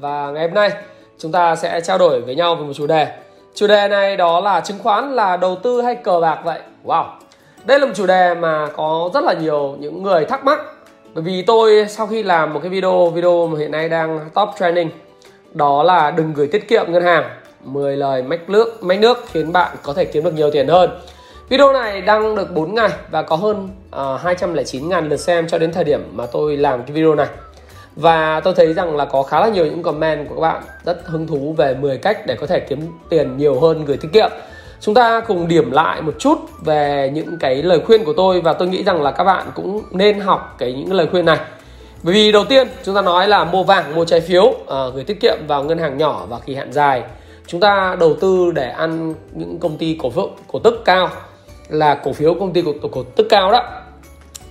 Và ngày hôm nay chúng ta sẽ trao đổi với nhau về một chủ đề. Chủ đề này đó là chứng khoán là đầu tư hay cờ bạc vậy? Wow. Đây là một chủ đề mà có rất là nhiều những người thắc mắc. Bởi vì tôi sau khi làm một cái video video mà hiện nay đang top trending đó là đừng gửi tiết kiệm ngân hàng 10 lời mách nước mách nước khiến bạn có thể kiếm được nhiều tiền hơn. Video này đăng được 4 ngày và có hơn à, uh, 209.000 lượt xem cho đến thời điểm mà tôi làm cái video này và tôi thấy rằng là có khá là nhiều những comment của các bạn rất hứng thú về 10 cách để có thể kiếm tiền nhiều hơn gửi tiết kiệm. Chúng ta cùng điểm lại một chút về những cái lời khuyên của tôi và tôi nghĩ rằng là các bạn cũng nên học cái những lời khuyên này. Bởi vì đầu tiên chúng ta nói là mua vàng mua trái phiếu à, gửi tiết kiệm vào ngân hàng nhỏ và kỳ hạn dài. Chúng ta đầu tư để ăn những công ty cổ phiếu cổ tức cao là cổ phiếu công ty cổ, cổ tức cao đó.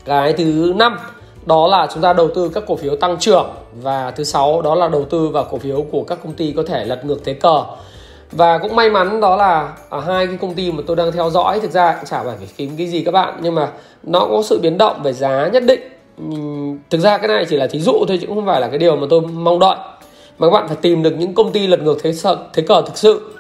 Cái thứ năm đó là chúng ta đầu tư các cổ phiếu tăng trưởng và thứ sáu, đó là đầu tư vào cổ phiếu của các công ty có thể lật ngược thế cờ. Và cũng may mắn đó là ở hai cái công ty mà tôi đang theo dõi, thực ra cũng chả phải kiếm cái gì các bạn, nhưng mà nó có sự biến động về giá nhất định. Thực ra cái này chỉ là thí dụ thôi chứ không phải là cái điều mà tôi mong đợi. Mà các bạn phải tìm được những công ty lật ngược thế thế cờ thực sự.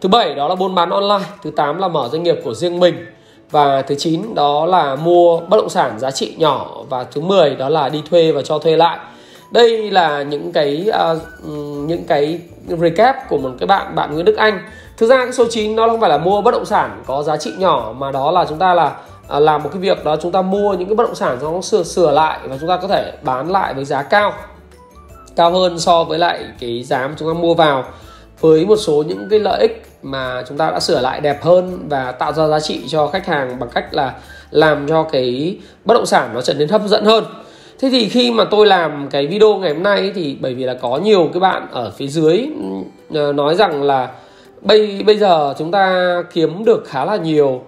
Thứ bảy, đó là buôn bán online. Thứ tám là mở doanh nghiệp của riêng mình và thứ 9 đó là mua bất động sản giá trị nhỏ. Và thứ 10 đó là đi thuê và cho thuê lại. Đây là những cái uh, những cái recap của một cái bạn bạn Nguyễn Đức Anh. Thực ra cái số 9 nó không phải là mua bất động sản có giá trị nhỏ mà đó là chúng ta là uh, làm một cái việc đó chúng ta mua những cái bất động sản nó sửa sửa lại và chúng ta có thể bán lại với giá cao. Cao hơn so với lại cái giá mà chúng ta mua vào. Với một số những cái lợi ích mà chúng ta đã sửa lại đẹp hơn và tạo ra giá trị cho khách hàng bằng cách là làm cho cái bất động sản nó trở nên hấp dẫn hơn. Thế thì khi mà tôi làm cái video ngày hôm nay thì bởi vì là có nhiều cái bạn ở phía dưới ừ, ờ, nói rằng là bây bây giờ chúng ta kiếm được khá là nhiều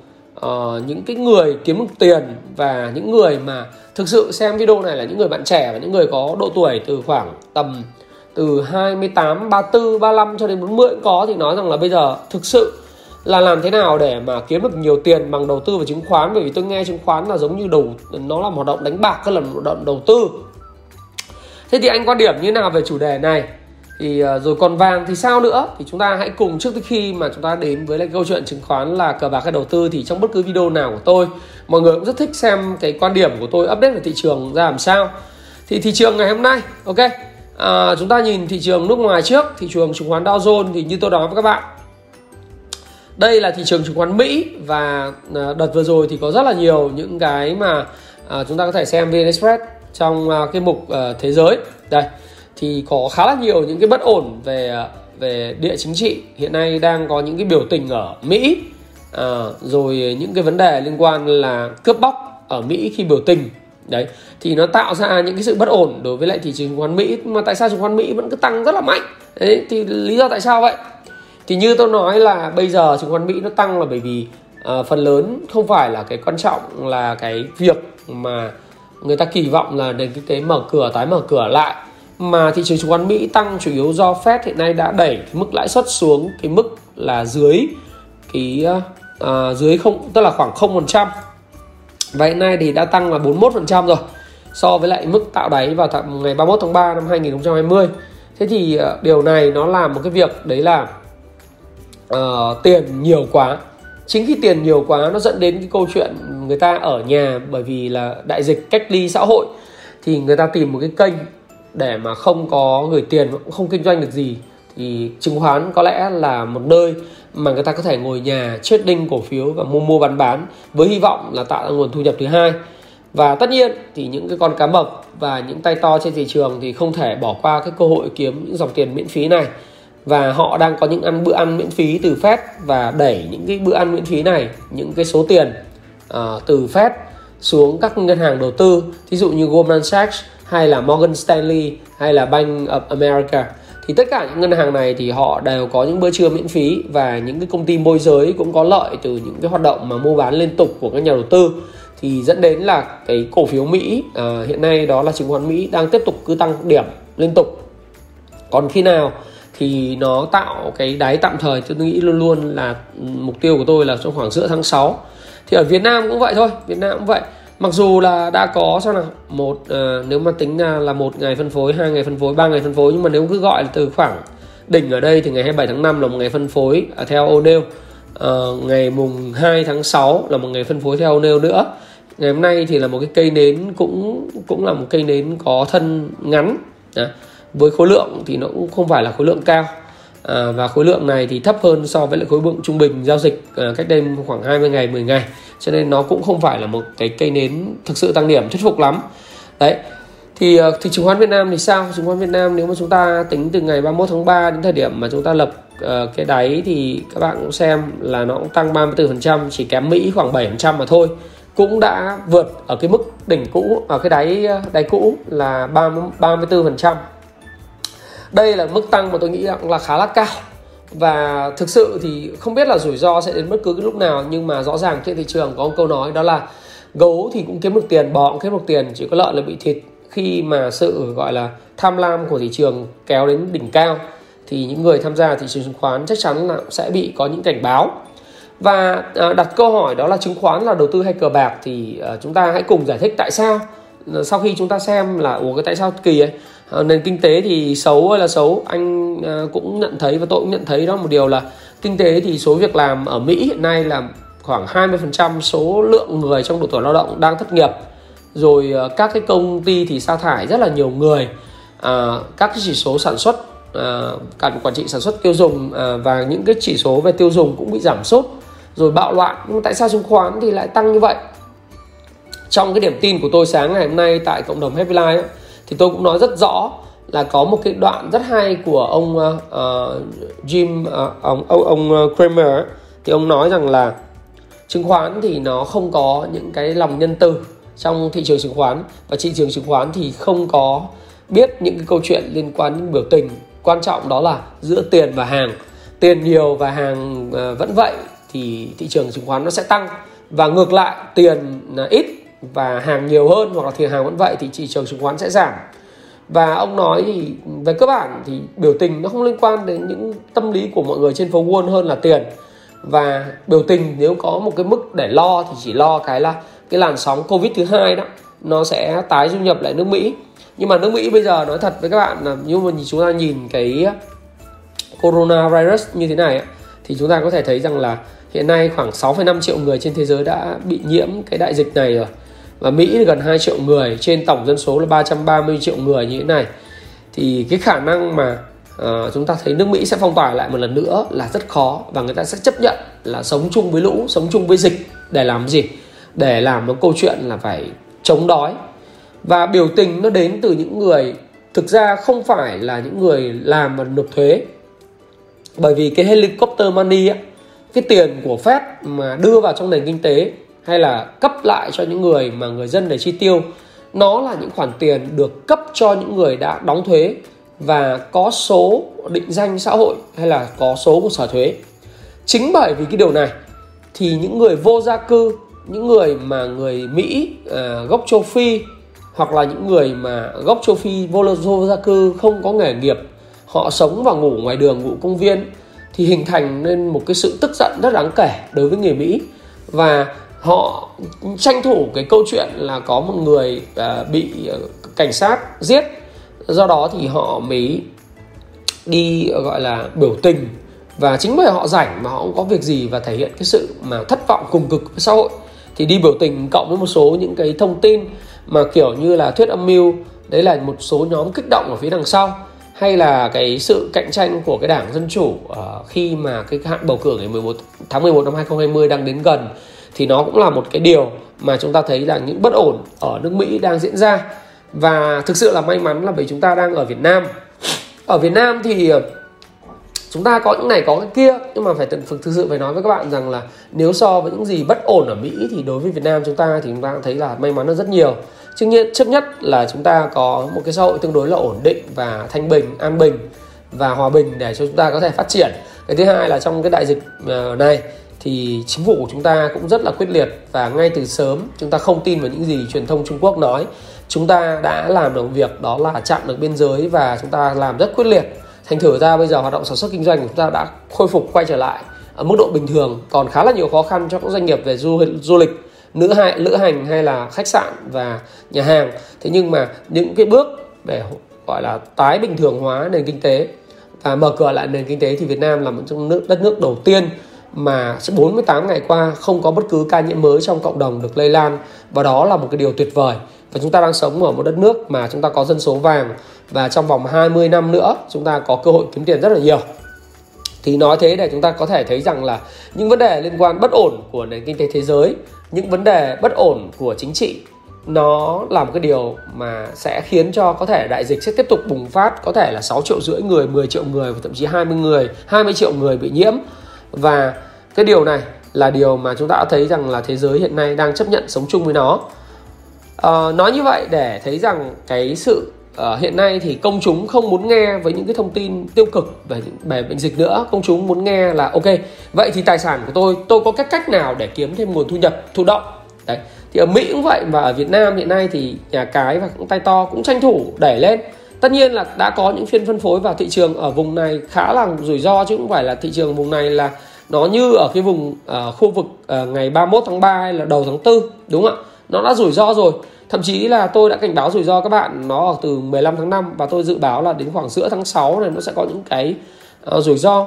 uh, những cái người kiếm được tiền và những người mà thực sự xem video này là những người bạn trẻ và những người có độ tuổi từ khoảng tầm từ 28, 34, 35 cho đến 40 cũng có thì nói rằng là bây giờ thực sự là làm thế nào để mà kiếm được nhiều tiền bằng đầu tư vào chứng khoán? Bởi vì tôi nghe chứng khoán là giống như đầu nó là một hoạt động đánh bạc hơn là một hoạt động đầu tư. Thế thì anh quan điểm như nào về chủ đề này? Thì ờ, rồi còn vàng thì sao nữa? Thì chúng ta hãy cùng trước khi mà chúng ta đến với lại câu chuyện chứng khoán là cờ bạc hay đầu tư thì trong bất cứ video nào của tôi mọi người cũng rất thích xem cái quan điểm của tôi update về thị trường ra làm sao. Thì thị trường ngày hôm nay ok? À, chúng ta nhìn thị trường nước ngoài trước thị trường chứng khoán Dow Jones thì như tôi nói với các bạn. Đây là thị trường chứng khoán Mỹ và à, đợt vừa rồi thì có rất là nhiều những cái mà à, chúng ta có thể xem VN Express trong à, cái mục à, thế giới. Đây thì có khá là nhiều những cái bất ổn về à, về địa chính trị. Hiện nay đang có những cái biểu tình ở Mỹ à, rồi những cái vấn đề liên quan là cướp bóc ở Mỹ khi biểu tình đấy thì nó tạo ra những cái sự bất ổn đối với lại thị trường chứng khoán Mỹ mà tại sao chứng khoán Mỹ vẫn cứ tăng rất là mạnh? Đấy thì lý do tại sao vậy? Thì như tôi nói là bây giờ chứng khoán Mỹ nó tăng là bởi vì uh, phần lớn không phải là cái quan trọng là cái việc mà người ta kỳ vọng là nền kinh tế mở cửa tái mở cửa lại mà thị trường chứng khoán Mỹ tăng chủ yếu do Fed hiện nay đã đẩy cái mức lãi suất xuống cái mức là dưới cái uh, dưới không tức là khoảng 0% và hiện nay thì đã tăng là 41% rồi so với lại mức tạo đáy vào ngày 31 tháng 3 năm 2020 thế thì uh, điều này nó làm một cái việc đấy là uh, tiền nhiều quá. Chính khi tiền nhiều quá nó dẫn đến cái câu chuyện người ta ở nhà bởi vì là đại dịch cách ly xã hội thì người ta tìm một cái kênh để mà không có gửi tiền cũng không kinh doanh được gì thì chứng khoán có lẽ là một nơi mà người ta có thể ngồi nhà trading cổ phiếu và mua mua bán bán với hy vọng là tạo ra nguồn thu nhập thứ hai. Và tất nhiên thì những cái con cá mập và những tay to trên thị trường thì không thể bỏ qua cái cơ hội kiếm những dòng tiền miễn phí này. Và họ đang có những ăn bữa ăn miễn phí từ Fed và đẩy những cái bữa ăn miễn phí này những cái số tiền uh, từ Fed xuống các ngân hàng đầu tư thí dụ như Goldman Sachs hay là Morgan Stanley hay là Bank of America thì tất cả những ngân hàng này thì họ đều có những bữa trưa miễn phí và những cái công ty môi giới cũng có lợi từ những cái hoạt động mà mua bán liên tục của các nhà đầu tư. Thì dẫn đến là cái cổ phiếu Mỹ à, hiện nay đó là chứng khoán Mỹ đang tiếp tục cứ tăng điểm liên tục. Còn khi nào thì nó tạo cái đáy tạm thời tôi nghĩ luôn luôn là ừ, mục tiêu của tôi là trong khoảng giữa tháng 6 thì ở Việt Nam cũng vậy thôi Việt Nam cũng vậy mặc dù là đã có sao nào một uh, nếu mà tính là là một ngày phân phối hai ngày phân phối ba ngày phân phối nhưng mà nếu cứ gọi là từ khoảng đỉnh ở đây thì ngày 27 tháng 5 à, ờ, là một ngày phân phối theo O'Neill uh, ngày mùng 2 tháng 6 là một ngày phân phối theo O'Neill nữa. Ngày hôm nay thì là một cái cây nến cũng cũng là một cây nến có thân ngắn à với khối lượng thì nó cũng không phải là khối lượng cao à, và khối lượng này thì thấp hơn so với lại khối lượng trung bình giao dịch à, cách đây khoảng 20 ngày 10 ngày. Cho nên nó cũng không phải là một cái cây nến thực sự tăng điểm thuyết phục lắm. Đấy. Thì ờ, thị trường khoán Việt Nam thì sao? Chứng khoán Việt Nam nếu mà chúng ta tính từ ngày 31 tháng 3 đến thời điểm mà chúng ta lập uh, cái đáy thì các bạn cũng xem là nó cũng tăng 34% chỉ kém Mỹ khoảng 7% mà thôi. Cũng đã vượt ở cái mức đỉnh cũ ở cái đáy đáy cũ là 30 34% đây là mức tăng mà tôi nghĩ là khá là cao. Và thực sự thì không biết là rủi ro sẽ đến bất cứ cái lúc nào, nhưng mà rõ ràng trên thị trường có một câu nói đó là gấu thì cũng kiếm được tiền, bò cũng kiếm được tiền, chỉ có lợn là bị thịt. Khi mà sự gọi là tham lam của thị trường kéo đến đỉnh cao, thì những người tham gia thị trường chứng khoán chắc chắn là sẽ bị có những cảnh báo. Và à, đặt câu hỏi đó là chứng khoán là đầu tư hay cờ bạc thì à, chúng ta hãy cùng giải thích tại sao, sau khi chúng ta xem là ủa cái tại sao kỳ ấy Ờ, nền kinh tế thì xấu hay là xấu anh ờ, cũng nhận thấy và tôi cũng nhận thấy đó một điều là kinh tế thì số việc làm ở Mỹ hiện nay là khoảng 20% số lượng người trong độ tuổi lao động đang thất nghiệp. Rồi ờ, các cái công ty thì sa thải rất là nhiều người. À, các cái chỉ số sản xuất à, cả quản trị sản xuất tiêu dùng à, và những cái chỉ số về tiêu dùng cũng bị giảm sút. Rồi bạo loạn nhưng tại sao chứng khoán thì lại tăng như vậy? Trong cái điểm tin của tôi sáng ngày hôm nay tại cộng đồng Happy Life thì tôi cũng nói rất rõ là có một cái đoạn rất hay của ông uh, Jim uh, ông ông, ông Kramer thì ông nói rằng là chứng khoán thì nó không có những cái lòng nhân từ trong thị trường chứng khoán. Và thị trường chứng khoán thì không có biết những cái câu chuyện liên quan đến biểu tình. Quan trọng đó là giữa tiền và hàng. Tiền nhiều và hàng vẫn vậy thì thị trường chứng khoán nó sẽ tăng. Và ngược lại tiền ít và hàng nhiều hơn hoặc là thì hàng vẫn vậy thì thị trường chứng khoán sẽ giảm. Và ông nói thì về cơ bản thì biểu tình nó không liên quan đến những tâm lý của mọi người trên phố Wall hơn là tiền. Và biểu tình nếu có một cái mức để lo thì chỉ lo cái là cái làn sóng Covid thứ hai đó nó sẽ tái du nhập lại nước Mỹ. Nhưng mà nước Mỹ bây giờ nói thật với các bạn là nếu mà chúng ta nhìn cái coronavirus như thế này thì chúng ta có thể thấy rằng là hiện nay khoảng 6,5 triệu người trên thế giới đã bị nhiễm cái đại dịch này rồi và Mỹ gần 2 triệu người trên tổng dân số là 330 triệu người như thế này. Thì cái khả năng mà uh, chúng ta thấy nước Mỹ sẽ phong tỏa lại một lần nữa là rất khó và người ta sẽ chấp nhận là sống chung với lũ sống chung với dịch để làm gì? Để làm một câu chuyện là phải chống đói. Và biểu tình nó đến từ những người thực ra không phải là những người làm và nộp thuế. Bởi vì cái helicopter money ấy, cái tiền của Fed mà đưa vào trong nền kinh tế hay là cấp lại cho những người mà người dân để chi tiêu nó là những khoản tiền được cấp cho những người đã đóng thuế và có số định danh xã hội hay là có số của sở thuế. Chính bởi vì cái điều này thì những người vô gia cư những người mà người mỹ à, gốc châu phi hoặc là những người mà gốc châu phi vô, vô gia cư không có nghề nghiệp họ sống và ngủ ngoài đường ngủ công viên thì hình thành nên một cái sự tức giận rất đáng kể đối với người Mỹ. Và họ tranh thủ cái câu chuyện là có một người uh, bị ờ, cảnh sát giết. Do đó thì họ mới đi ờ, gọi là biểu tình. Và chính bởi họ rảnh mà họ không có việc gì và thể hiện cái sự mà thất vọng cùng cực với xã hội thì đi biểu tình cộng với một số những cái thông tin mà kiểu như là thuyết âm mưu đấy là một số nhóm kích động ở phía đằng sau hay là cái sự cạnh tranh của cái đảng Dân Chủ uh, khi mà cái hạn bầu cử ngày 11 tháng 11 năm 2020 đang đến gần thì nó cũng là một cái điều mà chúng ta thấy là những bất ổn ở nước Mỹ đang diễn ra. Và thực sự là may mắn là vì chúng ta đang ở Việt Nam. Ở Việt Nam thì ờ, chúng ta có những này có cái kia nhưng mà phải thực, thực sự phải nói với các bạn rằng là nếu so với những gì bất ổn ở Mỹ thì đối với Việt Nam chúng ta thì chúng ta thấy là may mắn hơn rất nhiều. Trước nhiên chấp nhất là chúng ta có một cái xã hội tương đối là ổn định và thanh bình an bình và hòa bình để cho chúng ta có thể phát triển. Cái thứ hai là trong cái đại dịch ờ, này thì chính phủ của chúng ta cũng rất là quyết liệt và ngay từ sớm chúng ta không tin vào những gì truyền thông Trung Quốc nói. Chúng ta đã làm được việc đó là chặn được biên giới và chúng ta làm rất quyết liệt. Thành thử ra bây giờ hoạt động sản xuất kinh doanh của chúng ta đã khôi phục quay trở lại ở mức độ bình thường còn khá là nhiều khó khăn cho các doanh nghiệp về du, du lịch nữ hại lữ hành hay là khách sạn và nhà hàng. Thế nhưng mà những cái bước để gọi là tái bình thường hóa nền kinh tế và mở cửa lại nền kinh tế thì Việt Nam là một trong nước đất nước đầu tiên mà 48 ngày qua không có bất cứ ca nhiễm mới trong cộng đồng được lây lan. Và đó là một cái điều tuyệt vời. Và chúng ta đang sống ở một đất nước mà chúng ta có dân số vàng. Và trong vòng 20 năm nữa, chúng ta có cơ hội kiếm tiền rất là nhiều. Thì nói thế để chúng ta có thể thấy rằng là những vấn đề liên quan bất ổn của nền kinh tế thế giới, những vấn đề bất ổn của chính trị, nó là một cái điều mà sẽ khiến cho có thể đại dịch sẽ tiếp tục bùng phát. Có thể là 6 triệu rưỡi người 10 triệu người và thậm chí 20 người 20 triệu người bị nhiễm và cái điều này là điều mà chúng ta đã thấy rằng là thế giới hiện nay đang chấp nhận sống chung với nó. À, nói như vậy để thấy rằng cái sự uh, hiện nay thì công chúng không muốn nghe với những cái thông tin tiêu cực về về bệnh dịch nữa. Công chúng muốn nghe là ok vậy thì tài sản của tôi tôi có cách cách nào để kiếm thêm nguồn thu nhập thụ động? Đấy. Thì ở Mỹ cũng vậy và ở Việt Nam hiện nay thì nhà cái và cũng tay to cũng tranh thủ đẩy lên tất nhiên là đã có những phiên phân phối vào thị trường ở vùng này khá là rủi ro chứ không phải là thị trường vùng này là nó như ở cái vùng uh, khu vực uh, ngày 31 tháng 3 hay là đầu tháng 4 đúng không ạ? Nó đã rủi ro rồi. Thậm chí là tôi đã cảnh báo rủi ro các bạn nó từ 15 tháng 5 và tôi dự báo là đến khoảng giữa tháng 6 này nó sẽ có những cái uh, rủi ro.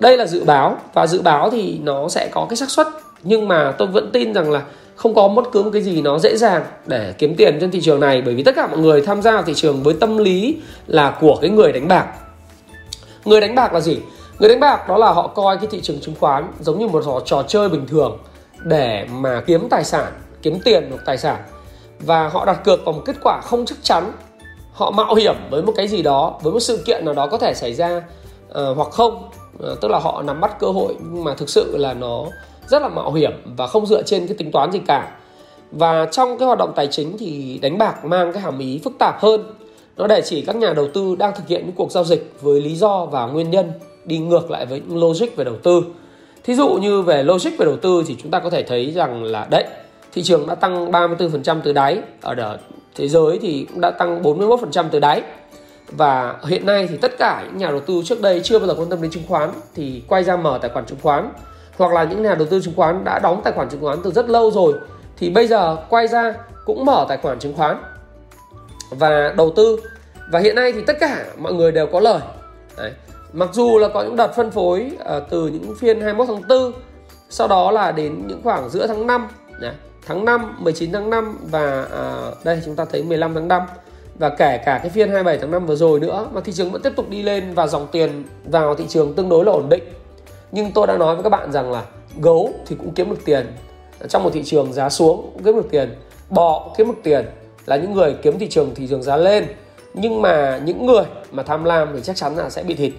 Đây là dự báo và dự báo thì nó sẽ có cái xác suất. Nhưng mà tôi vẫn tin rằng là không có bất cứ một cái gì nó dễ dàng để kiếm tiền trên thị trường này bởi vì tất cả mọi người tham gia vào thị trường với tâm lý là của cái người đánh bạc. Người đánh bạc là gì? Người đánh bạc đó là họ coi cái thị trường chứng khoán giống như một trò, trò chơi bình thường để mà kiếm tài sản kiếm tiền hoặc tài sản. Và họ đặt cược vào một kết quả không chắc chắn. Họ mạo hiểm với một cái gì đó với một sự kiện nào đó có thể xảy ra uh, hoặc không. Uh, tức là họ nắm bắt cơ hội nhưng mà thực sự là nó rất là mạo hiểm và không dựa trên cái tính toán gì cả. Và trong cái hoạt động tài chính thì đánh bạc mang cái hàm ý phức tạp hơn. Nó để chỉ các nhà đầu tư đang thực hiện những cuộc giao dịch với lý do và nguyên nhân đi ngược lại với những logic về đầu tư. Thí dụ như về logic về đầu tư thì chúng ta có thể thấy rằng là đấy, thị trường đã tăng 34% từ đáy. Ở thế giới thì cũng đã tăng 41% từ đáy. Và hiện nay thì tất cả những nhà đầu tư trước đây chưa bao giờ quan tâm đến chứng khoán thì quay ra mở tài khoản chứng khoán hoặc là những nhà đầu tư chứng khoán đã đóng tài khoản chứng khoán từ rất lâu rồi thì bây giờ quay ra cũng mở tài khoản chứng khoán và đầu tư và hiện nay thì tất cả mọi người đều có lời Đấy. mặc dù là có những đợt phân phối uh, từ những phiên 21 tháng 4 sau đó là đến những khoảng giữa tháng 5 Đấy. tháng 5 19 tháng 5 và uh, đây chúng ta thấy 15 tháng 5 và kể cả cái phiên 27 tháng 5 vừa rồi nữa mà thị trường vẫn tiếp tục đi lên và dòng tiền vào thị trường tương đối là ổn định nhưng tôi đã nói với các bạn rằng là gấu thì cũng kiếm được tiền. Trong một thị trường giá xuống cũng kiếm được tiền. Bò cũng kiếm được tiền. Là những người kiếm thị trường thị trường giá lên. Nhưng mà những người mà tham lam thì chắc chắn là sẽ bị thịt.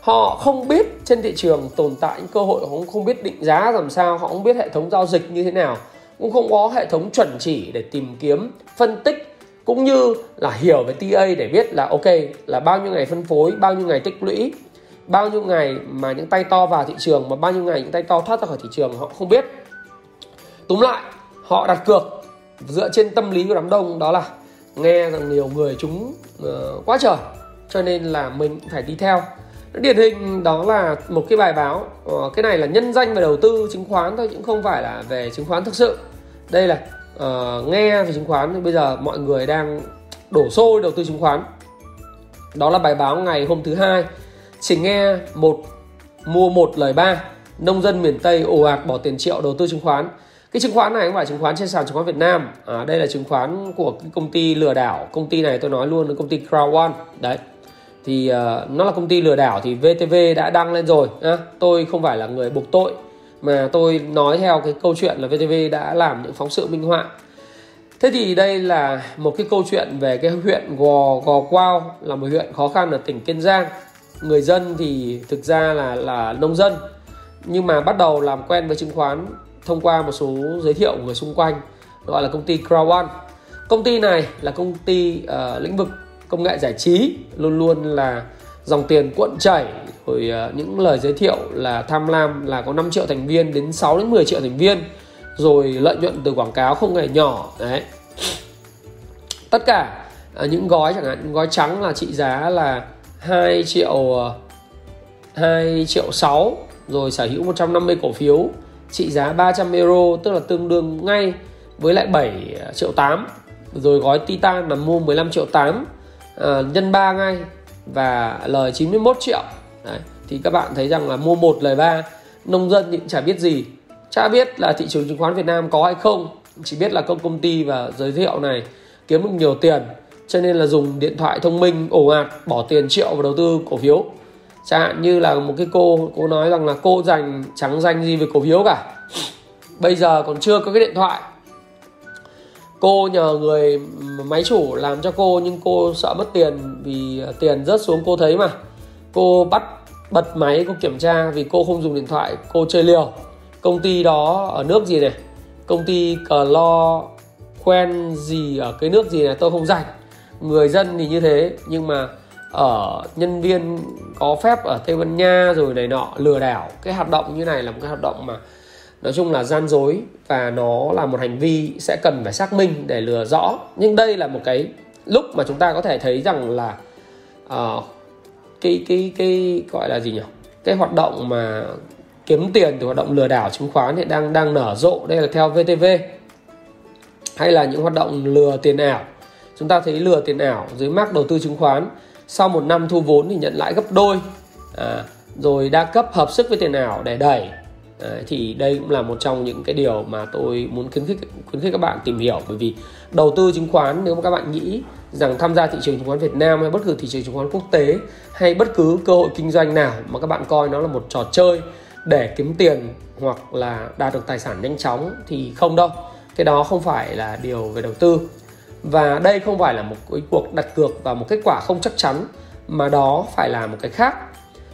Họ không biết trên thị trường tồn tại những cơ hội, họ cũng không biết định giá làm sao, họ không biết hệ thống giao dịch như thế nào, cũng không có hệ thống chuẩn chỉ để tìm kiếm, phân tích, cũng như là hiểu về TA để biết là, ok, là bao nhiêu ngày phân phối, bao nhiêu ngày tích lũy bao nhiêu ngày mà những tay to vào thị trường mà bao nhiêu ngày những tay to thoát ra khỏi thị trường họ không biết. Túm lại họ đặt cược dựa trên tâm lý của đám đông đó là nghe rằng nhiều người chúng uh, quá trời cho nên là mình phải đi theo. Điển hình đó là một cái bài báo uh, cái này là nhân danh về đầu tư chứng khoán thôi cũng không phải là về chứng khoán thực sự. Đây là uh, nghe về chứng khoán thì bây giờ mọi người đang đổ xô đầu tư chứng khoán. Đó là bài báo ngày hôm thứ hai chỉ nghe một mua một lời ba. Nông dân miền Tây ồ ạt bỏ tiền triệu đầu tư chứng khoán. Cái chứng khoán này không phải chứng khoán trên sàn chứng khoán Việt Nam. À, đây là chứng khoán của cái công ty lừa đảo. Công ty này tôi nói luôn là công ty Crown One. Đấy. Thì uh, nó là công ty lừa đảo thì VTV đã đăng lên rồi à, tôi không phải là người buộc tội mà tôi nói theo cái câu chuyện là VTV đã làm những phóng sự minh họa. Thế thì đây là một cái câu chuyện về cái huyện Gò Gò Quao là một huyện khó khăn ở tỉnh Kiên Giang người dân thì thực ra là là nông dân. Nhưng mà bắt đầu làm quen với chứng khoán thông qua một số giới thiệu của người xung quanh gọi là công ty Crown One. Công ty này là công ty uh, lĩnh vực công nghệ giải trí luôn luôn là dòng tiền cuộn chảy rồi uh, những lời giới thiệu là tham lam là có 5 triệu thành viên đến 6 đến 10 triệu thành viên rồi lợi nhuận từ quảng cáo không hề nhỏ đấy. Tất cả uh, những gói chẳng hạn những gói trắng là trị giá là 2 triệu 2 triệu 6 rồi sở hữu 150 cổ phiếu trị giá 300 euro tức là tương đương ngay với lại 7 triệu 8 rồi gói Titan là mua 15 triệu 8 à, nhân 3 ngay và lời 91 triệu. Đấy. thì các bạn thấy rằng là mua một lời 3 nông dân thì cũng chả biết gì. Chả biết là thị trường chứng khoán Việt Nam có hay không chỉ biết là công công ty và giới thiệu này kiếm được nhiều tiền cho nên là dùng điện thoại thông minh ổ ạt, bỏ tiền triệu vào đầu tư cổ phiếu. Chẳng hạn như là một cái cô cô nói rằng là cô dành trắng danh gì về cổ phiếu cả. Bây giờ còn chưa có cái điện thoại. Cô nhờ người máy chủ làm cho cô nhưng cô sợ mất tiền vì à, tiền rớt xuống cô thấy mà. Cô bắt, bật máy, cô kiểm tra vì cô không dùng điện thoại, cô chơi liều. Công ty đó ở nước gì này? Công ty cờ lo quen gì ở cái nước gì này? Tôi không rảnh người dân thì như thế nhưng mà ở nhân viên có phép ở Tây Ban Nha rồi này nọ lừa đảo cái hoạt động như này là một cái hoạt động mà nói chung là gian dối và nó là một hành vi sẽ cần phải xác minh để lừa rõ. Nhưng đây là một cái lúc mà chúng ta có thể thấy rằng là uh, cái cái cái gọi là gì nhỉ? Cái hoạt động mà kiếm tiền từ hoạt động lừa đảo chứng khoán thì đang đang nở rộ. Đây là theo VTV hay là những hoạt động lừa tiền ảo chúng ta thấy lừa tiền ảo dưới mác đầu tư chứng khoán. Sau một năm thu vốn thì nhận lãi gấp đôi. À, rồi đa cấp hợp sức với tiền ảo để đẩy. À, thì đây cũng là một trong những cái điều mà tôi muốn khuyến khích khuyến khích các bạn tìm hiểu. Bởi vì đầu tư chứng khoán nếu mà các bạn nghĩ rằng tham gia thị trường chứng khoán Việt Nam hay bất cứ thị trường chứng khoán quốc tế hay bất cứ cơ hội kinh doanh nào mà các bạn coi nó là một trò chơi để kiếm tiền hoặc là đạt được tài sản nhanh chóng thì không đâu. Cái đó không phải là điều về đầu tư và đây không phải là một cái cuộc đặt cược và một kết quả không chắc chắn mà đó phải là một cái khác.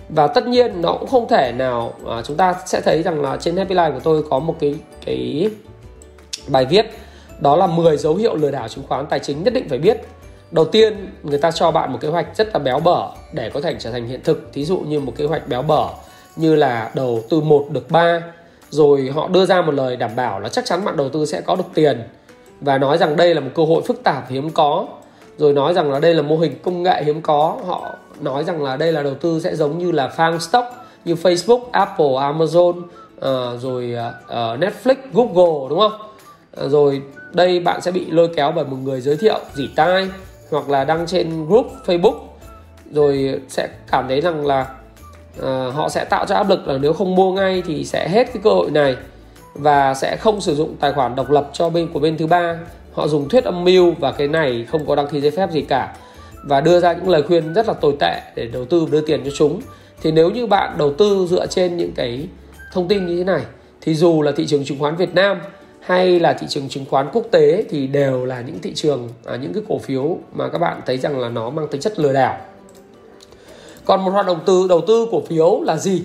Và tất nhiên nó cũng không thể nào à, chúng ta sẽ thấy rằng là trên Happy Life của tôi có một cái cái bài viết đó là 10 dấu hiệu lừa đảo chứng khoán tài chính nhất định phải biết. Đầu tiên người ta cho bạn một kế hoạch rất là béo bở để có thể trở thành hiện thực. Thí dụ như một kế hoạch béo bở như là đầu tư một được 3 rồi họ đưa ra một lời đảm bảo là chắc chắn bạn đầu tư sẽ có được tiền và nói rằng đây là một cơ hội phức tạp hiếm có. Rồi nói rằng là đây là mô hình công nghệ hiếm có. Họ nói rằng là đây là đầu tư sẽ giống như là FANG stock như Facebook, Apple, Amazon uh, rồi uh, Netflix, Google đúng không? Uh, rồi đây bạn sẽ bị lôi kéo bởi một người giới thiệu dỉ tai hoặc là đăng trên group Facebook. Rồi sẽ cảm thấy rằng là uh, họ sẽ tạo ra áp lực là nếu không mua ngay thì sẽ hết cái cơ hội này và sẽ không sử dụng tài khoản độc lập cho bên của bên thứ ba. Họ dùng thuyết âm mưu và cái này không có đăng ký giấy phép gì cả. Và đưa ra những lời khuyên rất là tồi tệ để đầu tư đưa tiền cho chúng. Thì nếu như bạn đầu tư dựa trên những cái thông tin như thế này thì dù là thị trường chứng khoán Việt Nam hay là thị trường chứng khoán quốc tế thì đều là những thị trường à, những cái cổ phiếu mà các bạn thấy rằng là nó mang tính chất lừa đảo. Còn một hoạt động từ đầu tư cổ phiếu là gì?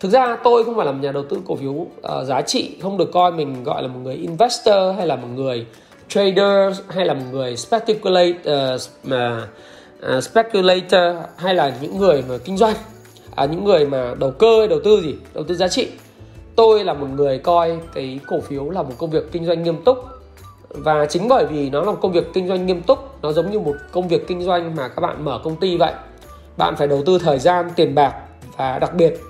Thực ra tôi không phải là một nhà đầu tư cổ phiếu uh, giá trị không được coi mình gọi là một người investor hay là một người trader hay là một người speculate uh, uh, speculator hay là những người mà kinh doanh à, những người mà đầu cơ đầu tư gì đầu tư giá trị. Tôi là một người coi cái cổ phiếu là một công việc kinh doanh nghiêm túc và chính bởi vì nó là một công việc kinh doanh nghiêm túc nó giống như một công việc kinh doanh mà các bạn mở công ty vậy. Bạn phải đầu tư thời gian tiền bạc và đặc biệt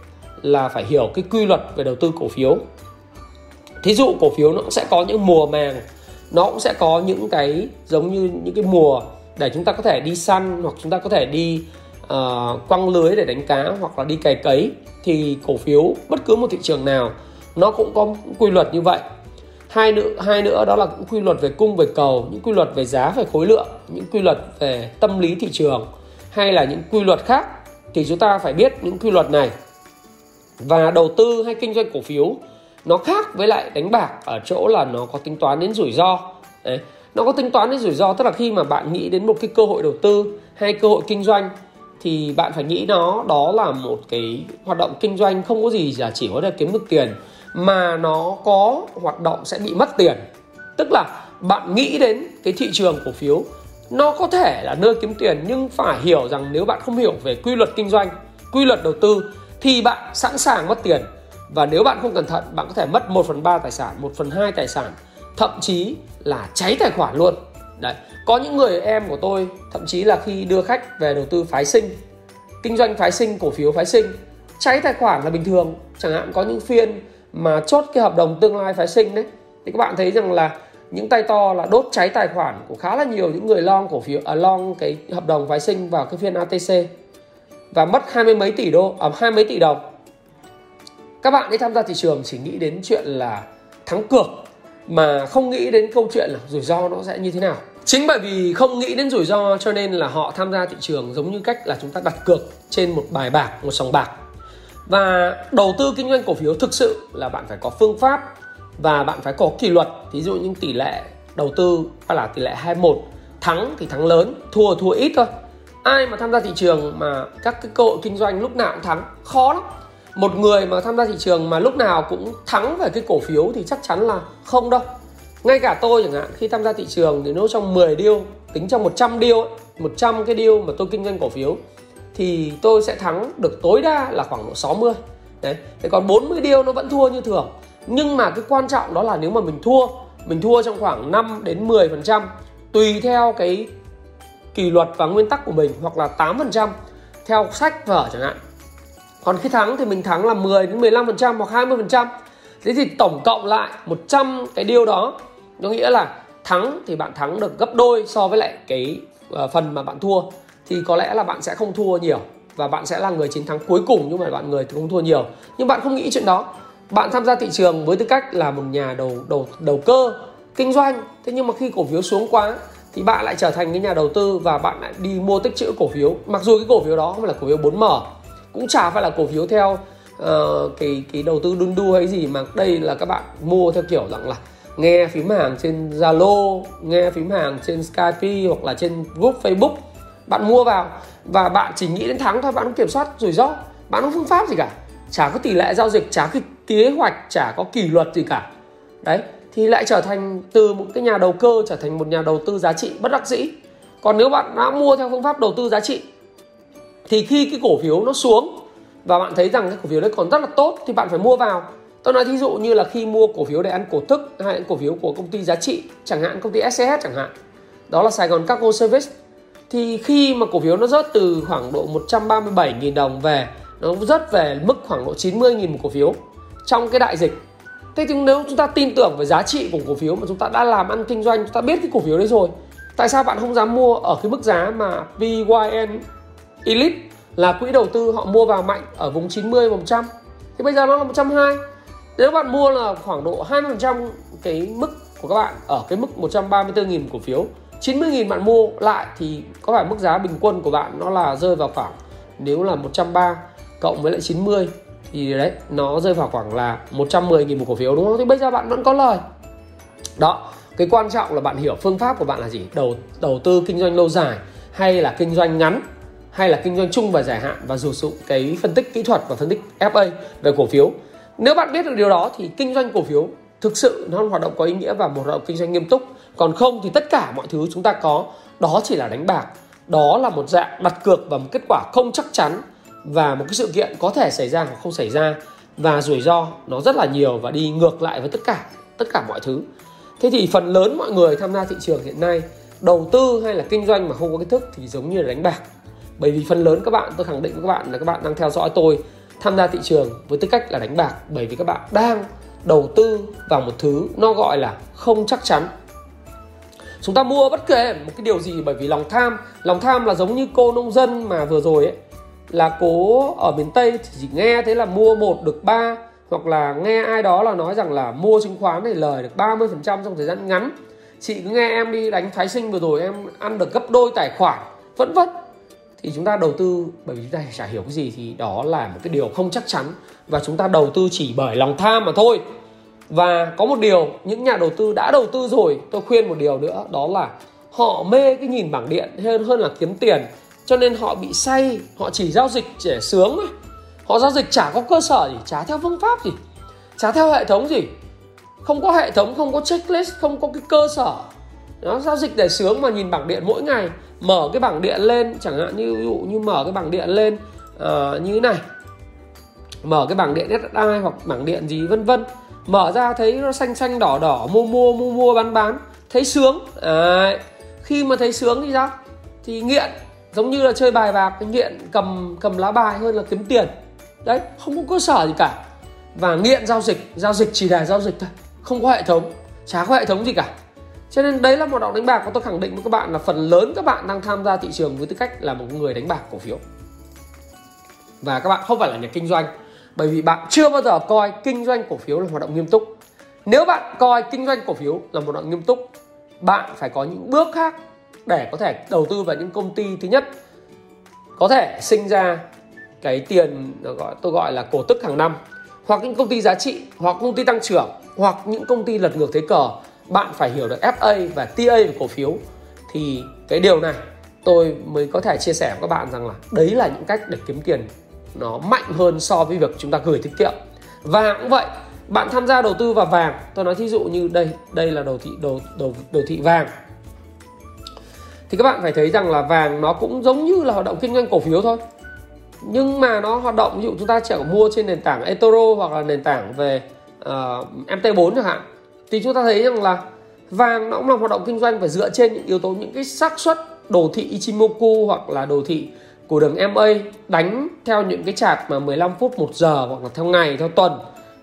là phải hiểu cái quy luật về đầu tư cổ phiếu. Thí dụ cổ phiếu nó cũng sẽ có những mùa màng nó cũng sẽ có những cái giống như những cái mùa để chúng ta có thể đi săn hoặc chúng ta có thể đi uh, quăng lưới để đánh cá hoặc là đi cày cấy. Thì cổ phiếu bất cứ một thị trường nào nó cũng có quy luật như vậy. Hai nữa hai nữa đó là quy luật về cung về cầu những quy luật về giá về khối lượng những quy luật về tâm lý thị trường hay là những quy luật khác. Thì chúng ta phải biết những quy luật này và đầu tư hay kinh doanh cổ phiếu, nó khác với lại đánh bạc ở chỗ là nó có tính toán đến rủi ro Đấy. nó có tính toán đến rủi ro, tức là khi mà bạn nghĩ đến một cái cơ hội đầu tư hay cơ hội kinh doanh, thì bạn phải nghĩ nó, đó là một cái hoạt động kinh doanh không có gì là chỉ có thể kiếm được tiền, mà nó có hoạt động sẽ bị mất tiền tức là bạn nghĩ đến cái thị trường cổ phiếu, nó có thể là nơi kiếm tiền, nhưng phải hiểu rằng nếu bạn không hiểu về quy luật kinh doanh, quy luật đầu tư thì bạn sẵn sàng mất tiền. Và nếu bạn không cẩn thận bạn có thể mất 1 phần 3 tài sản 1 phần 2 tài sản thậm chí là cháy tài khoản luôn. Đấy có những người em của tôi thậm chí là khi đưa khách về đầu tư phái sinh kinh doanh phái sinh cổ phiếu phái sinh cháy tài khoản là bình thường. Chẳng hạn có những phiên mà chốt cái hợp đồng tương lai phái sinh đấy thì các bạn thấy rằng là những tay to là đốt cháy tài khoản của khá là nhiều những người long cổ phiếu à, long cái hợp đồng phái sinh vào cái phiên ATC và mất hai mươi mấy tỷ đô à, hai mấy tỷ đồng. Các bạn đi tham gia thị trường chỉ nghĩ đến chuyện là thắng cược mà không nghĩ đến câu chuyện là rủi ro nó sẽ như thế nào. Chính bởi vì không nghĩ đến rủi ro cho nên là họ tham gia thị trường giống như cách là chúng ta đặt cược trên một bài bạc một sòng bạc. Và đầu tư kinh doanh cổ phiếu thực sự là bạn phải có phương pháp và bạn phải có kỷ luật. Thí dụ như tỷ lệ đầu tư hay là tỷ lệ 21 thắng thì thắng lớn thua thua ít thôi ai mà tham gia thị trường mà các cái cơ hội kinh doanh lúc nào cũng thắng? Khó lắm. Một người mà tham gia thị trường mà lúc nào cũng thắng về cái cổ phiếu thì chắc chắn là không đâu. Ngay cả tôi chẳng hạn, khi tham gia thị trường thì nếu trong 10 deal tính trong 100 deal 100 cái deal mà tôi kinh doanh cổ phiếu, thì tôi sẽ thắng được tối đa là khoảng độ 60 đấy, thế còn 40 deal nó vẫn thua như thường. Nhưng mà cái quan trọng đó là nếu mà mình thua mình thua trong khoảng 5 đến 10 phần trăm, tùy theo cái kỷ luật và nguyên tắc của mình hoặc là 8 phần trăm theo sách vở chẳng hạn. Còn khi thắng thì mình thắng là 10 đến 15 phần trăm hoặc 20 phần trăm. Thế thì tổng cộng lại 100 cái điều đó, nó nghĩa là thắng thì bạn thắng được gấp đôi so với lại cái ờ, phần mà bạn thua. Thì có lẽ là bạn sẽ không thua nhiều và bạn sẽ là người chiến thắng cuối cùng nhưng mà bạn người thì không thua nhiều. Nhưng bạn không nghĩ chuyện đó. Bạn tham gia thị trường với tư cách là một nhà đầu đầu đầu cơ, kinh doanh. Thế nhưng mà khi cổ phiếu xuống quá thì bạn lại trở thành cái nhà đầu tư và bạn lại đi mua tích trữ cổ phiếu. Mặc dù cái cổ phiếu đó không phải là cổ phiếu 4M cũng chả phải là cổ phiếu theo uh, cái cái đầu tư đun đu hay gì mà đây là các bạn mua theo kiểu rằng là nghe phím hàng trên Zalo, nghe phím hàng trên Skype hoặc là trên group Facebook. Bạn mua vào và bạn chỉ nghĩ đến thắng thôi bạn không kiểm soát rủi ro bạn không phương pháp gì cả. Chả có tỷ lệ giao dịch chả có kế hoạch chả có kỷ luật gì cả. Đấy thì lại trở thành từ một cái nhà đầu cơ, trở thành một nhà đầu tư giá trị bất đắc dĩ. Còn nếu bạn đã mua theo phương pháp đầu tư giá trị, thì khi cái cổ phiếu nó xuống và bạn thấy rằng cái cổ phiếu đấy còn rất là tốt thì bạn phải mua vào. Tôi nói thí dụ như là khi mua cổ phiếu để ăn cổ tức hay cổ phiếu của công ty giá trị, chẳng hạn công ty SCS chẳng hạn, đó là Sài Gòn Cargo Service, thì khi mà cổ phiếu nó rớt từ khoảng độ 137.000 đồng về, nó rớt về mức khoảng độ 90.000 một cổ phiếu trong cái đại dịch thế thì nếu chúng ta tin tưởng về giá trị của cổ phiếu mà chúng ta đã làm ăn kinh doanh, chúng ta biết cái cổ phiếu đấy rồi, tại sao bạn không dám mua ở cái mức giá mà PYN Elite là quỹ đầu tư họ mua vào mạnh ở vùng 90 100 thì bây giờ nó là 120 nếu bạn mua là khoảng độ 20% cái mức của các bạn ở cái mức 134.000 cổ phiếu 90.000 bạn mua lại thì có phải mức giá bình quân của bạn nó là rơi vào khoảng nếu là 130 cộng với lại 90 thì đấy nó rơi vào khoảng là 110.000 một cổ phiếu đúng không? Thì bây giờ bạn vẫn có lời. Đó, cái quan trọng là bạn hiểu phương pháp của bạn là gì? Đầu đầu tư kinh doanh lâu dài hay là kinh doanh ngắn hay là kinh doanh chung và dài hạn và sử dụng cái phân tích kỹ thuật và phân tích FA về cổ phiếu. Nếu bạn biết được điều đó thì kinh doanh cổ phiếu thực sự nó hoạt động có ý nghĩa và một hoạt động kinh doanh nghiêm túc. Còn không thì tất cả mọi thứ chúng ta có đó chỉ là đánh bạc. Đó là một dạng đặt cược và một kết quả không chắc chắn và một cái sự kiện có thể xảy ra hoặc không xảy ra. Và rủi ro nó rất là nhiều và đi ngược lại với tất cả tất cả mọi thứ. Thế thì phần lớn mọi người tham gia thị trường hiện nay, đầu tư hay là kinh doanh mà không có kiến thức thì giống như là đánh bạc. Bởi vì phần lớn các bạn, tôi khẳng định với các bạn là các bạn đang theo dõi tôi tham gia thị trường với tư cách là đánh bạc. Bởi vì các bạn đang đầu tư vào một thứ nó gọi là không chắc chắn. Chúng ta mua bất kể một cái điều gì bởi vì lòng tham. Lòng tham là giống như cô nông dân mà vừa rồi ấy là cố ở miền tây thì chỉ nghe thế là mua một được ba, hoặc là nghe ai đó là nói rằng là mua chứng khoán thì lời được 30% trong thời gian ngắn. Chị cứ nghe em đi đánh phái sinh vừa rồi, em ăn được gấp đôi tài khoản vẫn vất thì chúng ta đầu tư, bởi vì chúng ta chả hiểu cái gì thì đó là một cái điều không chắc chắn. Và chúng ta đầu tư chỉ bởi lòng tham mà thôi. Và có một điều, những nhà đầu tư đã đầu tư rồi, tôi khuyên một điều nữa, đó là họ mê cái nhìn bảng điện hơn hơn là kiếm tiền cho nên họ bị say họ chỉ giao dịch để sướng thôi. Họ giao dịch chả có cơ sở gì chả theo phương pháp gì chả theo hệ thống gì. Không có hệ thống không có checklist không có cái cơ sở. Nó giao dịch để sướng mà nhìn bảng điện mỗi ngày mở cái bảng điện lên chẳng hạn như ví dụ như mở cái bảng điện lên uh, như thế này. Mở cái bảng điện SSI hoặc bảng điện gì vân vân. Mở ra thấy nó xanh xanh đỏ đỏ mua mua mua mua bán bán. Thấy sướng à, khi mà thấy sướng thì sao? Thì nghiện giống như là chơi bài bạc, cái nghiện cầm cầm lá bài hơn là kiếm tiền. Đấy, không có cơ sở gì cả. Và nghiện giao dịch giao dịch chỉ là giao dịch thôi, không có hệ thống, chả có hệ thống gì cả. Cho nên đấy là một động đánh bạc và tôi khẳng định với các bạn là phần lớn các bạn đang tham gia thị trường với tư cách là một người đánh bạc cổ phiếu. Và các bạn không phải là nhà kinh doanh, bởi vì bạn chưa bao giờ coi kinh doanh cổ phiếu là hoạt động nghiêm túc. Nếu bạn coi kinh doanh cổ phiếu là một hoạt động nghiêm túc, bạn phải có những bước khác để có thể đầu tư vào những công ty thứ nhất, có thể sinh ra cái tiền gọi, tôi gọi là cổ tức hàng năm. Hoặc những công ty giá trị, hoặc công ty tăng trưởng, hoặc những công ty lật ngược thế cờ. Bạn phải hiểu được FA và TA về cổ phiếu. Thì cái điều này tôi mới có thể chia sẻ với các bạn rằng là đấy là những cách để kiếm tiền nó mạnh hơn so với việc chúng ta gửi tiết kiệm. Và cũng vậy, bạn tham gia đầu tư vào vàng. Tôi nói thí dụ như đây đây là đồ thị đồ đồ đồ thị vàng thì các bạn phải thấy rằng là vàng nó cũng giống như là hoạt động kinh doanh cổ phiếu thôi. Nhưng mà nó hoạt động ví dụ chúng ta chỉ mua trên nền tảng eToro hoặc là nền tảng về ờ, uh, MT4 chẳng hạn thì chúng ta thấy rằng là vàng nó cũng là hoạt động kinh doanh phải dựa trên những yếu tố những cái xác suất đồ thị Ichimoku hoặc là đồ thị của đường MA đánh theo những cái chart mà 15 phút 1 giờ hoặc là theo ngày theo tuần.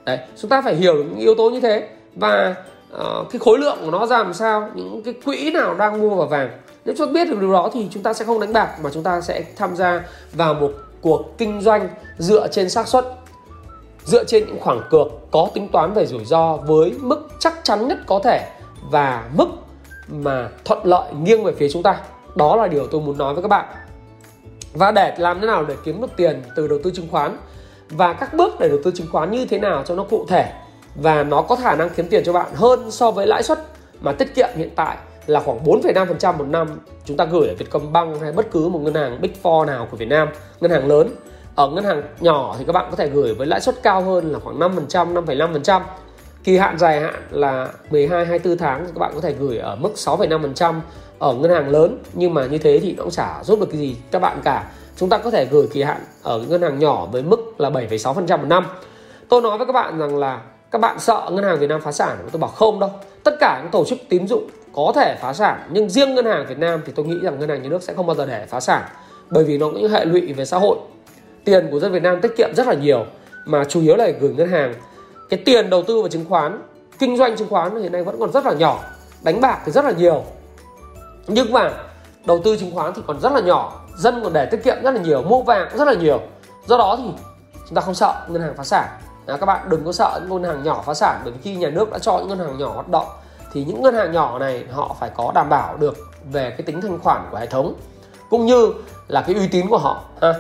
Đấy chúng ta phải hiểu những yếu tố như thế và uh, cái khối lượng của nó ra làm sao những cái quỹ nào đang mua vào vàng nếu chúng ta biết được điều đó thì chúng ta sẽ không đánh bạc mà chúng ta sẽ tham gia vào một cuộc kinh doanh dựa trên xác suất, dựa trên những khoảng cược có tính toán về rủi ro với mức chắc chắn nhất có thể và mức mà thuận lợi nghiêng về phía chúng ta. Đó là điều tôi muốn nói với các bạn. Và để làm thế nào để kiếm được tiền từ đầu tư chứng khoán? Và các bước để đầu tư chứng khoán như thế nào cho nó cụ thể và nó có khả năng kiếm tiền cho bạn hơn so với lãi suất mà tiết kiệm hiện tại? Là khoảng 4,5% một năm chúng ta gửi ở Vietcombank hay bất cứ một ngân hàng Big Four nào của Việt Nam, ngân hàng lớn. Ở ngân hàng nhỏ thì các bạn có thể gửi với lãi suất cao hơn là khoảng 5%, 5,5%. Kỳ hạn dài hạn là 12 24 tháng thì các bạn có thể gửi ở mức 6,5% ở ngân hàng lớn nhưng mà như thế thì nó cũng chả giúp được cái gì các bạn cả. Chúng ta có thể gửi kỳ hạn ở ngân hàng nhỏ với mức là 7,6% một năm. Tôi nói với các bạn rằng là các bạn sợ ngân hàng Việt Nam phá sản tôi bảo không đâu tất cả những tổ chức tín dụng có thể phá sản nhưng riêng ngân hàng Việt Nam thì tôi nghĩ rằng ngân hàng nhà nước sẽ không bao giờ để phá sản bởi vì nó có những hệ lụy về xã hội. Tiền của dân Việt Nam tiết kiệm rất là nhiều mà chủ yếu là gửi ngân hàng. Cái tiền đầu tư vào chứng khoán kinh doanh chứng khoán hiện nay vẫn còn rất là nhỏ đánh bạc thì rất là nhiều. Nhưng mà đầu tư chứng khoán thì còn rất là nhỏ dân còn để tiết kiệm rất là nhiều mua vàng cũng rất là nhiều. Do đó thì chúng ta không sợ ngân hàng phá sản. À, các bạn đừng có sợ những ngân hàng nhỏ phá sản bởi vì khi nhà nước đã cho những ngân hàng nhỏ hoạt động thì những ngân hàng nhỏ này họ phải có đảm bảo được về cái tính thanh khoản của hệ thống, cũng như là cái uy tín của họ, ha.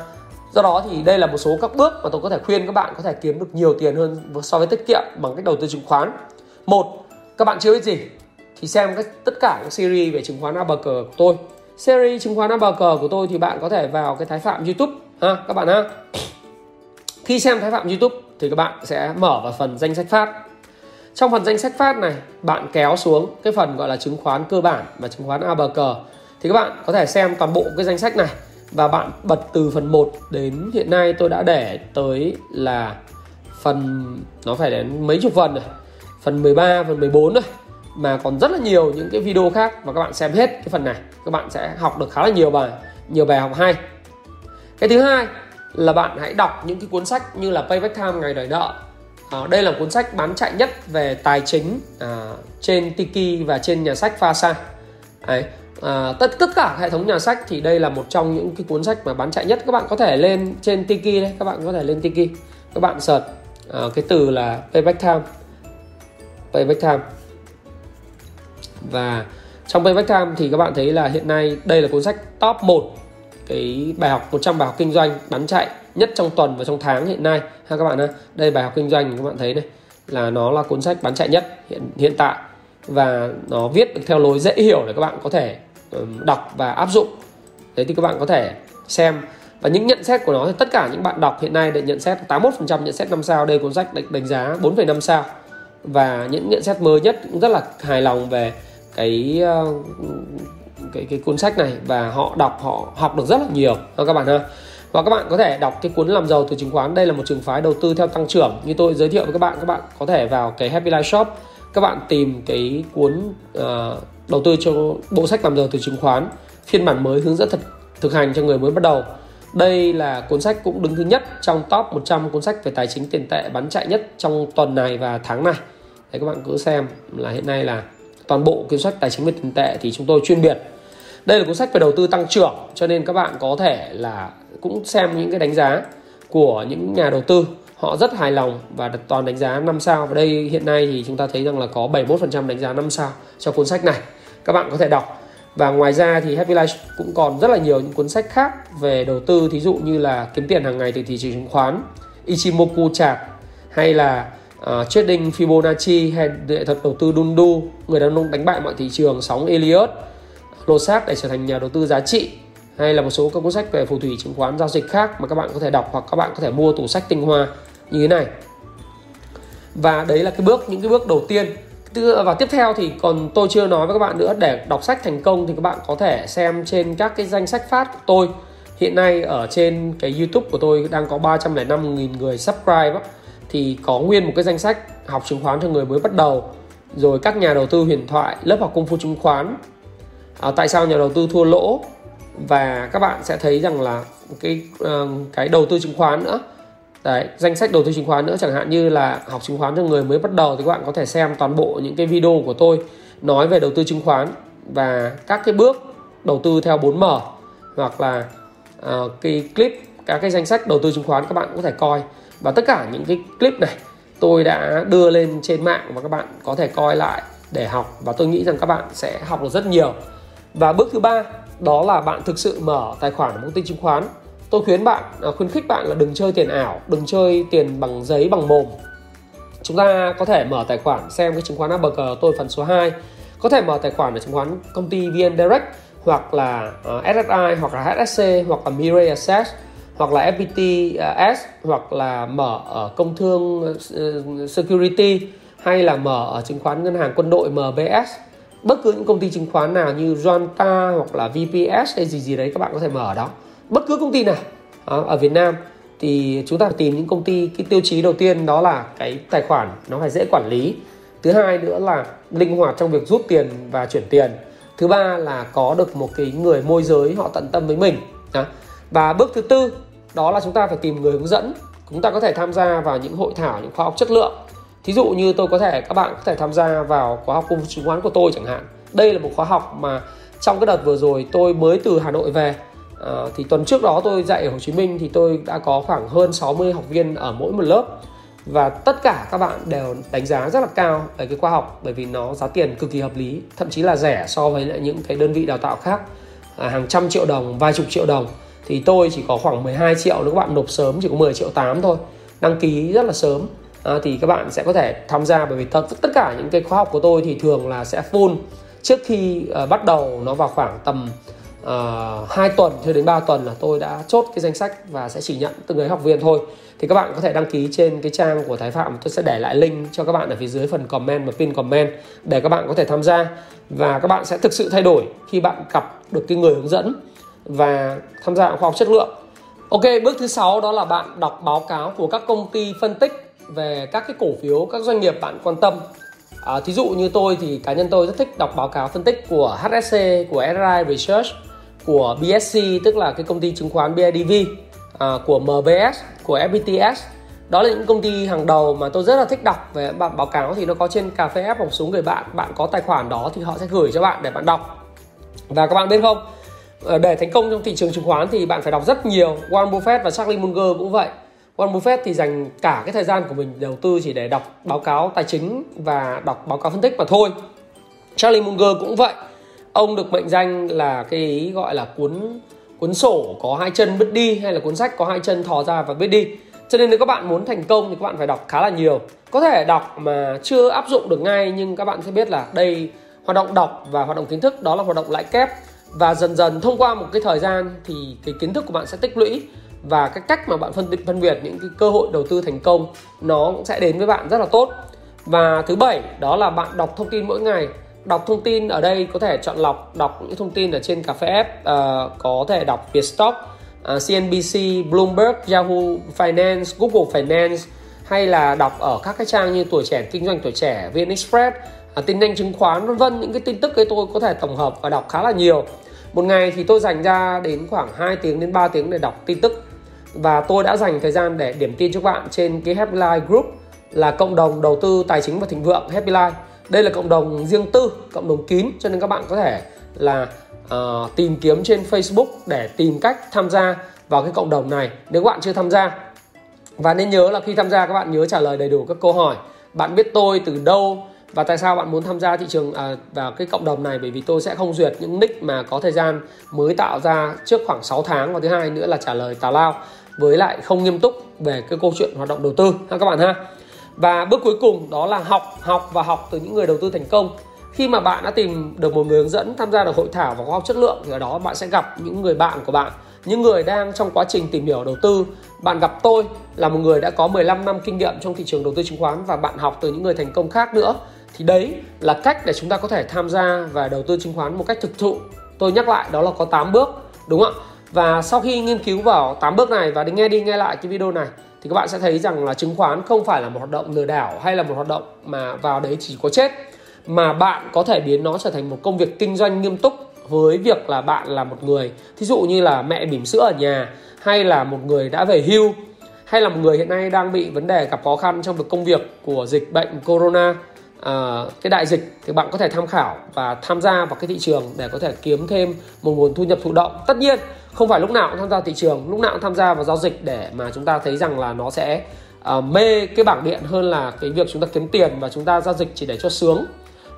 Do đó thì đây là một số các bước mà tôi có thể khuyên các bạn có thể kiếm được nhiều tiền hơn so với tiết kiệm bằng cách đầu tư chứng khoán. Một, các bạn chưa biết gì thì xem các tất cả các series về chứng khoán ABG của tôi. Series chứng khoán ABG của tôi thì bạn có thể vào cái thái phạm YouTube, ha, các bạn ha. Khi xem thái phạm YouTube thì các bạn sẽ mở vào phần danh sách phát trong phần danh sách phát này, bạn kéo xuống cái phần gọi là chứng khoán cơ bản và chứng khoán ABC thì các bạn có thể xem toàn bộ cái danh sách này. Và bạn bật từ phần 1 đến hiện nay tôi đã để tới là phần, nó phải đến mấy chục phần này. Phần 13 phần 14 rồi mà còn rất là nhiều những cái video khác và các bạn xem hết cái phần này. Các bạn sẽ học được khá là nhiều bài nhiều bài học hay. Cái thứ hai là bạn hãy đọc những cái cuốn sách như là Payback Time, ngày đòi nợ. Ờ, đây là cuốn sách bán chạy nhất về tài chính à, trên Tiki và trên nhà sách Fasa Đấy. À, tất tất cả hệ thống nhà sách thì đây là một trong những cái cuốn sách mà bán chạy nhất. Các bạn có thể lên trên Tiki đấy các bạn có thể lên Tiki. Các bạn search à, cái từ là Payback Time. Payback Time. Và trong Payback Time thì các bạn thấy là hiện nay đây là cuốn sách top 1 cái bài học 100 bài học kinh doanh bán chạy nhất trong tuần và trong tháng hiện nay. Ha các bạn ha đây bài học kinh doanh các bạn thấy đây là nó là cuốn sách bán chạy nhất hiện hiện tại. Và nó viết được theo lối dễ hiểu để các bạn có thể đọc và áp dụng. Đấy thì các bạn có thể xem. Và những nhận xét của nó thì tất cả những bạn đọc hiện nay để nhận xét 81% nhận xét 5 sao. Đây cuốn sách đánh, đánh giá 4,5 sao. Và những nhận xét mới nhất cũng rất là hài lòng về cái ờ, cái cái cuốn sách này. Và họ đọc họ học được rất là nhiều. Các bạn ha và các bạn có thể đọc cái cuốn làm giàu từ chứng khoán. Đây là một trường phái đầu tư theo tăng trưởng. Như tôi giới thiệu với các bạn các bạn có thể vào cái Happy Life Shop. Các bạn tìm cái cuốn uh, đầu tư cho bộ sách làm giàu từ chứng khoán. Phiên bản mới hướng dẫn thực thực hành cho người mới bắt đầu. Đây là cuốn sách cũng đứng thứ nhất trong top 100 cuốn sách về tài chính tiền tệ bán chạy nhất trong tuần này và tháng này. Đấy các bạn cứ xem là hiện nay là toàn bộ cuốn sách tài chính về tiền tệ thì chúng tôi chuyên biệt. Đây là cuốn sách về đầu tư tăng trưởng cho nên các bạn có thể là cũng xem những cái đánh giá của những nhà đầu tư. Họ rất hài lòng và toàn đánh giá 5 sao. Và đây hiện nay thì chúng ta thấy rằng là có 71% đánh giá 5 sao cho cuốn sách này. Các bạn có thể đọc. Và ngoài ra thì Happy Life cũng còn rất là nhiều những cuốn sách khác về đầu tư thí dụ như là kiếm tiền hàng ngày từ thị trường chứng khoán Ichimoku chart hay là uh, trading Fibonacci hay nghệ thuật đầu tư Dundu người đàn ông đánh bại mọi thị trường sóng Elliott lột xác để trở thành nhà đầu tư giá trị hay là một số các cuốn sách về phù thủy chứng khoán giao dịch khác mà các bạn có thể đọc hoặc các bạn có thể mua tủ sách tinh hoa như thế này. Và đấy là cái bước những cái bước đầu tiên. Và tiếp theo thì còn tôi chưa nói với các bạn nữa để đọc sách thành công thì các bạn có thể xem trên các cái danh sách phát của tôi. Hiện nay ở trên cái YouTube của tôi đang có 305.000 người subscribe đó, thì có nguyên một cái danh sách học chứng khoán cho người mới bắt đầu. Rồi các nhà đầu tư huyền thoại lớp học công phu chứng khoán à, tại sao nhà đầu tư thua lỗ? Và các bạn sẽ thấy rằng là cái ờ, cái đầu tư chứng khoán nữa. Đấy, danh sách đầu tư chứng khoán nữa chẳng hạn như là học chứng khoán cho người mới bắt đầu thì các bạn có thể xem toàn bộ những cái video của tôi nói về đầu tư chứng khoán và các cái bước đầu tư theo 4M hoặc là uh, cái clip các cái danh sách đầu tư chứng khoán các bạn có thể coi. Và tất cả những cái clip này tôi đã đưa lên trên mạng và các bạn có thể coi lại để học. Và tôi nghĩ rằng các bạn sẽ học được rất nhiều và bước thứ ba, đó là bạn thực sự mở tài khoản ở công ty chứng khoán. Tôi khuyến bạn à, khuyến khích bạn là đừng chơi tiền ảo, đừng chơi tiền bằng giấy, bằng mồm. Chúng ta có thể mở tài khoản xem cái chứng khoán ABG tôi phần số 2 có thể mở tài khoản ở chứng khoán công ty VN Direct, hoặc là à, SSI hoặc là HSC hoặc là Mirai Assets hoặc là FPT à, S, hoặc là mở ở công thương Security, hay là mở ở chứng khoán ngân hàng quân đội MBS bất cứ những công ty chứng khoán nào như Zonta hoặc là VPS hay gì gì đấy, các bạn có thể mở ở đó. Bất cứ công ty nào ở Việt Nam, thì chúng ta phải tìm những công ty, cái tiêu chí đầu tiên đó là cái tài khoản nó phải dễ quản lý. Thứ hai nữa là linh hoạt trong việc rút tiền và chuyển tiền. Thứ ba là có được một cái người môi giới họ tận tâm với mình và bước thứ tư, đó là chúng ta phải tìm người hướng dẫn. Chúng ta có thể tham gia vào những hội thảo, những khóa học chất lượng thí dụ như tôi có thể các bạn có thể tham gia vào khóa học cung chứng khoán của tôi chẳng hạn. Đây là một khóa học mà trong cái đợt vừa rồi tôi mới từ Hà Nội về. À, thì tuần trước đó tôi dạy ở Hồ Chí Minh thì tôi đã có khoảng hơn 60 học viên ở mỗi một lớp. Và tất cả các bạn đều đánh giá rất là cao về cái khóa học bởi vì nó giá tiền cực kỳ hợp lý thậm chí là rẻ so với lại những cái đơn vị đào tạo khác. À, hàng trăm triệu đồng vài chục triệu đồng. Thì tôi chỉ có khoảng 12 triệu nếu các bạn nộp sớm chỉ có 10 triệu 8 thôi. Đăng ký rất là sớm à, thì các bạn sẽ có thể tham gia bởi vì tất, tất cả những cái khóa học của tôi thì thường là sẽ full. Trước khi uh, bắt đầu nó vào khoảng tầm ờ, uh, 2 tuần cho đến 3 tuần là tôi đã chốt cái danh sách và sẽ chỉ nhận từng người học viên thôi. Thì các bạn có thể đăng ký trên cái trang của Thái Phạm. Tôi sẽ để lại link cho các bạn ở phía dưới phần comment và pin comment để các bạn có thể tham gia. Và các bạn sẽ thực sự thay đổi khi bạn gặp được cái người hướng dẫn và tham gia khoa học chất lượng. Ok, bước thứ sáu đó là bạn đọc báo cáo của các công ty phân tích về các cái cổ phiếu các doanh nghiệp bạn quan tâm. À, thí dụ như tôi thì cá nhân tôi rất thích đọc báo cáo phân tích của HSC của SRI Research của BSC tức là cái công ty chứng khoán BIDV à, của MBS của FPTS đó là những công ty hàng đầu mà tôi rất là thích đọc về bản báo cáo thì nó có trên cà phê app một số người bạn. Bạn có tài khoản đó thì họ sẽ gửi cho bạn để bạn đọc. Và các bạn biết không? Ờ, để thành công trong thị trường chứng khoán thì bạn phải đọc rất nhiều. Warren Buffett và Charlie Munger cũng vậy. Warren Buffett thì dành cả cái thời gian của mình đầu tư chỉ để đọc báo cáo tài chính và đọc báo cáo phân tích mà thôi. Charlie Munger cũng vậy. Ông được mệnh danh là cái ý gọi là cuốn cuốn sổ có hai chân biết đi hay là cuốn sách có hai chân thò ra và biết đi. Cho nên nếu các bạn muốn thành công thì các bạn phải đọc khá là nhiều. Có thể đọc mà chưa áp dụng được ngay, nhưng các bạn sẽ biết là đây, hoạt động đọc và hoạt động kiến thức, đó là hoạt động lãi kép và dần dần thông qua một cái thời gian thì cái kiến thức của bạn sẽ tích lũy và cái cách mà bạn phân tích phân biệt những cái cơ hội đầu tư thành công nó cũng sẽ đến với bạn rất là tốt. Và thứ bảy đó là bạn đọc thông tin mỗi ngày. Đọc thông tin ở đây có thể chọn lọc đọc những thông tin ở trên cà phê app uh, có thể đọc Vietstock, uh, ờ, CNBC, Bloomberg, Yahoo Finance, Google Finance hay là đọc ở các cái trang như tuổi trẻ kinh doanh tuổi trẻ, VN Express, uh, tin nhanh chứng khoán vân vân. Những cái tin tức ấy tôi có thể tổng hợp và đọc khá là nhiều. Một ngày thì tôi dành ra đến khoảng 2 tiếng đến 3 tiếng để đọc tin tức và tôi đã dành thời gian để điểm tin cho các bạn trên cái Happy Life Group là cộng đồng đầu tư tài chính và thịnh vượng Happy Life đây là cộng đồng riêng tư cộng đồng kín cho nên các bạn có thể là uh, tìm kiếm trên Facebook để tìm cách tham gia vào cái cộng đồng này nếu các bạn chưa tham gia. Và nên nhớ là khi tham gia các bạn nhớ trả lời đầy đủ các câu hỏi. Bạn biết tôi từ đâu và tại sao bạn muốn tham gia thị trường à, vào cái cộng đồng này? Bởi vì tôi sẽ không duyệt những nick mà có thời gian mới tạo ra trước khoảng 6 tháng. Và thứ hai nữa là trả lời tào lao với lại không nghiêm túc về cái câu chuyện hoạt động đầu tư, ha, các bạn ha. Và bước cuối cùng đó là học học và học từ những người đầu tư thành công. Khi mà bạn đã tìm được một người hướng dẫn, tham gia được hội thảo và khóa học chất lượng thì ở đó bạn sẽ gặp những người bạn của bạn, những người đang trong quá trình tìm hiểu đầu tư. Bạn gặp tôi là một người đã có 15 năm kinh nghiệm trong thị trường đầu tư chứng khoán và bạn học từ những người thành công khác nữa. Thì đấy là cách để chúng ta có thể tham gia và đầu tư chứng khoán một cách thực thụ. Tôi nhắc lại, đó là có 8 bước, đúng không ạ? Và sau khi nghiên cứu vào 8 bước này và đi nghe đi nghe lại cái video này, thì các bạn sẽ thấy rằng là chứng khoán không phải là một hoạt động lừa đảo hay là một hoạt động mà vào đấy chỉ có chết, mà bạn có thể biến nó trở thành một công việc kinh doanh nghiêm túc với việc là bạn là một người, thí dụ như là mẹ bỉm sữa ở nhà, hay là một người đã về hưu, hay là một người hiện nay đang bị vấn đề gặp khó khăn trong việc công việc của dịch bệnh corona. Ờ, cái đại dịch thì bạn có thể tham khảo và tham gia vào cái thị trường để có thể kiếm thêm một nguồn thu nhập thụ động. Tất nhiên không phải lúc nào cũng tham gia thị trường lúc nào cũng tham gia vào giao dịch để mà chúng ta thấy rằng là nó sẽ uh, mê cái bảng điện hơn là cái việc chúng ta kiếm tiền và chúng ta giao dịch chỉ để cho sướng.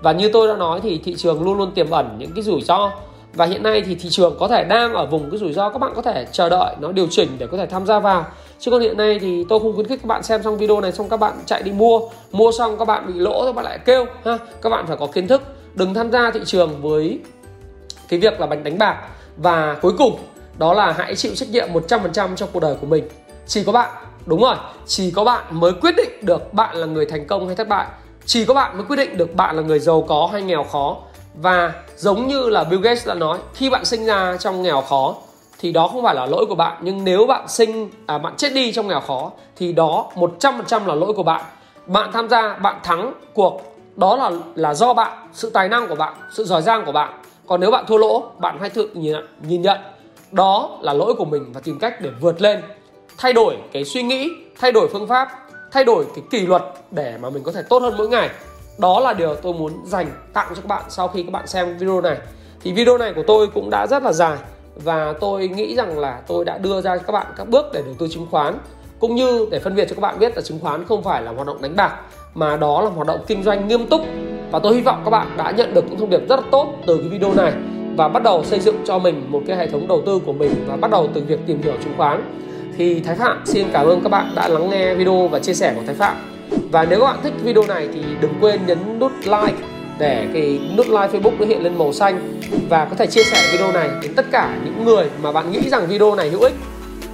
Và như tôi đã nói thì thị trường luôn luôn tiềm ẩn những cái rủi ro. Và hiện nay thì thị trường có thể đang ở vùng cái rủi ro các bạn có thể chờ đợi nó điều chỉnh để có thể tham gia vào chứ còn hiện nay thì tôi không khuyến khích các bạn xem xong video này xong các bạn chạy đi mua. Mua xong các bạn bị lỗ các bạn lại kêu, ha, các bạn phải có kiến thức. Đừng tham gia thị trường với cái việc là bánh đánh bạc. Và cuối cùng, đó là hãy chịu trách nhiệm 100% trong cuộc đời của mình. Chỉ có bạn, đúng rồi, chỉ có bạn mới quyết định được bạn là người thành công hay thất bại. Chỉ có bạn mới quyết định được bạn là người giàu có hay nghèo khó. Và giống như là Bill Gates đã nói, khi bạn sinh ra trong nghèo khó thì đó không phải là lỗi của bạn nhưng nếu bạn sinh à, bạn chết đi trong nghèo khó thì đó 100% là lỗi của bạn. Bạn tham gia bạn thắng cuộc đó là là do bạn sự tài năng của bạn sự giỏi giang của bạn. Còn nếu bạn thua lỗ bạn hãy tự nhìn, nhìn nhận. Đó là lỗi của mình và tìm cách để vượt lên. Thay đổi cái suy nghĩ thay đổi phương pháp thay đổi cái kỷ luật để mà mình có thể tốt hơn mỗi ngày. Đó là điều tôi muốn dành tặng cho các bạn sau khi các bạn xem video này. Thì video này của tôi cũng đã rất là dài và tôi nghĩ rằng là tôi đã đưa ra cho các bạn các bước để đầu tư chứng khoán, cũng như để phân biệt cho các bạn biết là chứng khoán không phải là hoạt động đánh bạc, mà đó là hoạt động kinh doanh nghiêm túc. Và tôi hy vọng các bạn đã nhận được những thông điệp rất là tốt từ cái video này và bắt đầu xây dựng cho mình một cái hệ thống đầu tư của mình và bắt đầu từ việc tìm hiểu chứng khoán. Thì Thái Phạm, xin cảm ơn các bạn đã lắng nghe video và chia sẻ của Thái Phạm. Và nếu các bạn thích video này thì đừng quên nhấn nút like để cái nút like Facebook nó hiện lên màu xanh và có thể chia sẻ video này đến tất cả những người mà bạn nghĩ rằng video này hữu ích.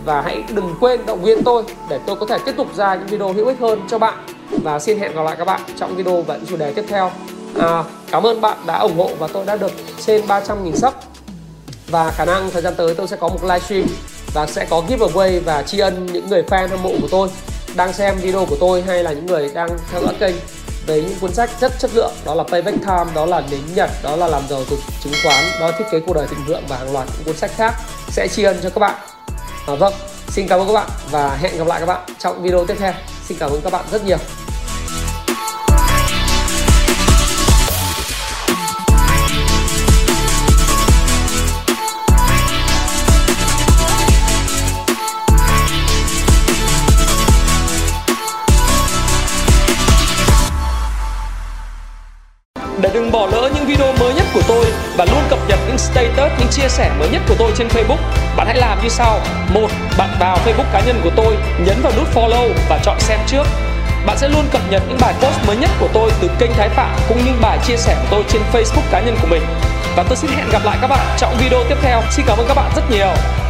Và hãy đừng quên động viên tôi để tôi có thể tiếp tục ra những video hữu ích hơn cho bạn. Và xin hẹn gặp lại các bạn trong video và những chủ đề tiếp theo. À, cảm ơn bạn đã ủng hộ và tôi đã được trên 300.000 sub. Và khả năng thời gian tới tôi sẽ có một livestream và sẽ có giveaway và tri ân những người fan hâm mộ của tôi đang xem video của tôi hay là những người đang theo dõi kênh về những cuốn sách rất chất lượng đó là Payback Time, đó là đến Nhật, đó là Làm giàu từ chứng khoán, đó là Thiết kế cuộc đời thịnh vượng và hàng loạt những cuốn sách khác sẽ tri ân cho các bạn. À, vâng, xin cảm ơn các bạn và hẹn gặp lại các bạn trong video tiếp theo. Xin cảm ơn các bạn rất nhiều. Để đừng bỏ lỡ những video mới nhất của tôi và luôn cập nhật những status, những chia sẻ mới nhất của tôi trên Facebook, bạn hãy làm như sau. một Bạn vào Facebook cá nhân của tôi, nhấn vào nút follow và chọn xem trước. Bạn sẽ luôn cập nhật những bài post mới nhất của tôi từ kênh Thái Phạm cũng như bài chia sẻ của tôi trên Facebook cá nhân của mình. và tôi xin hẹn gặp lại các bạn trong video tiếp theo xin cảm ơn các bạn rất nhiều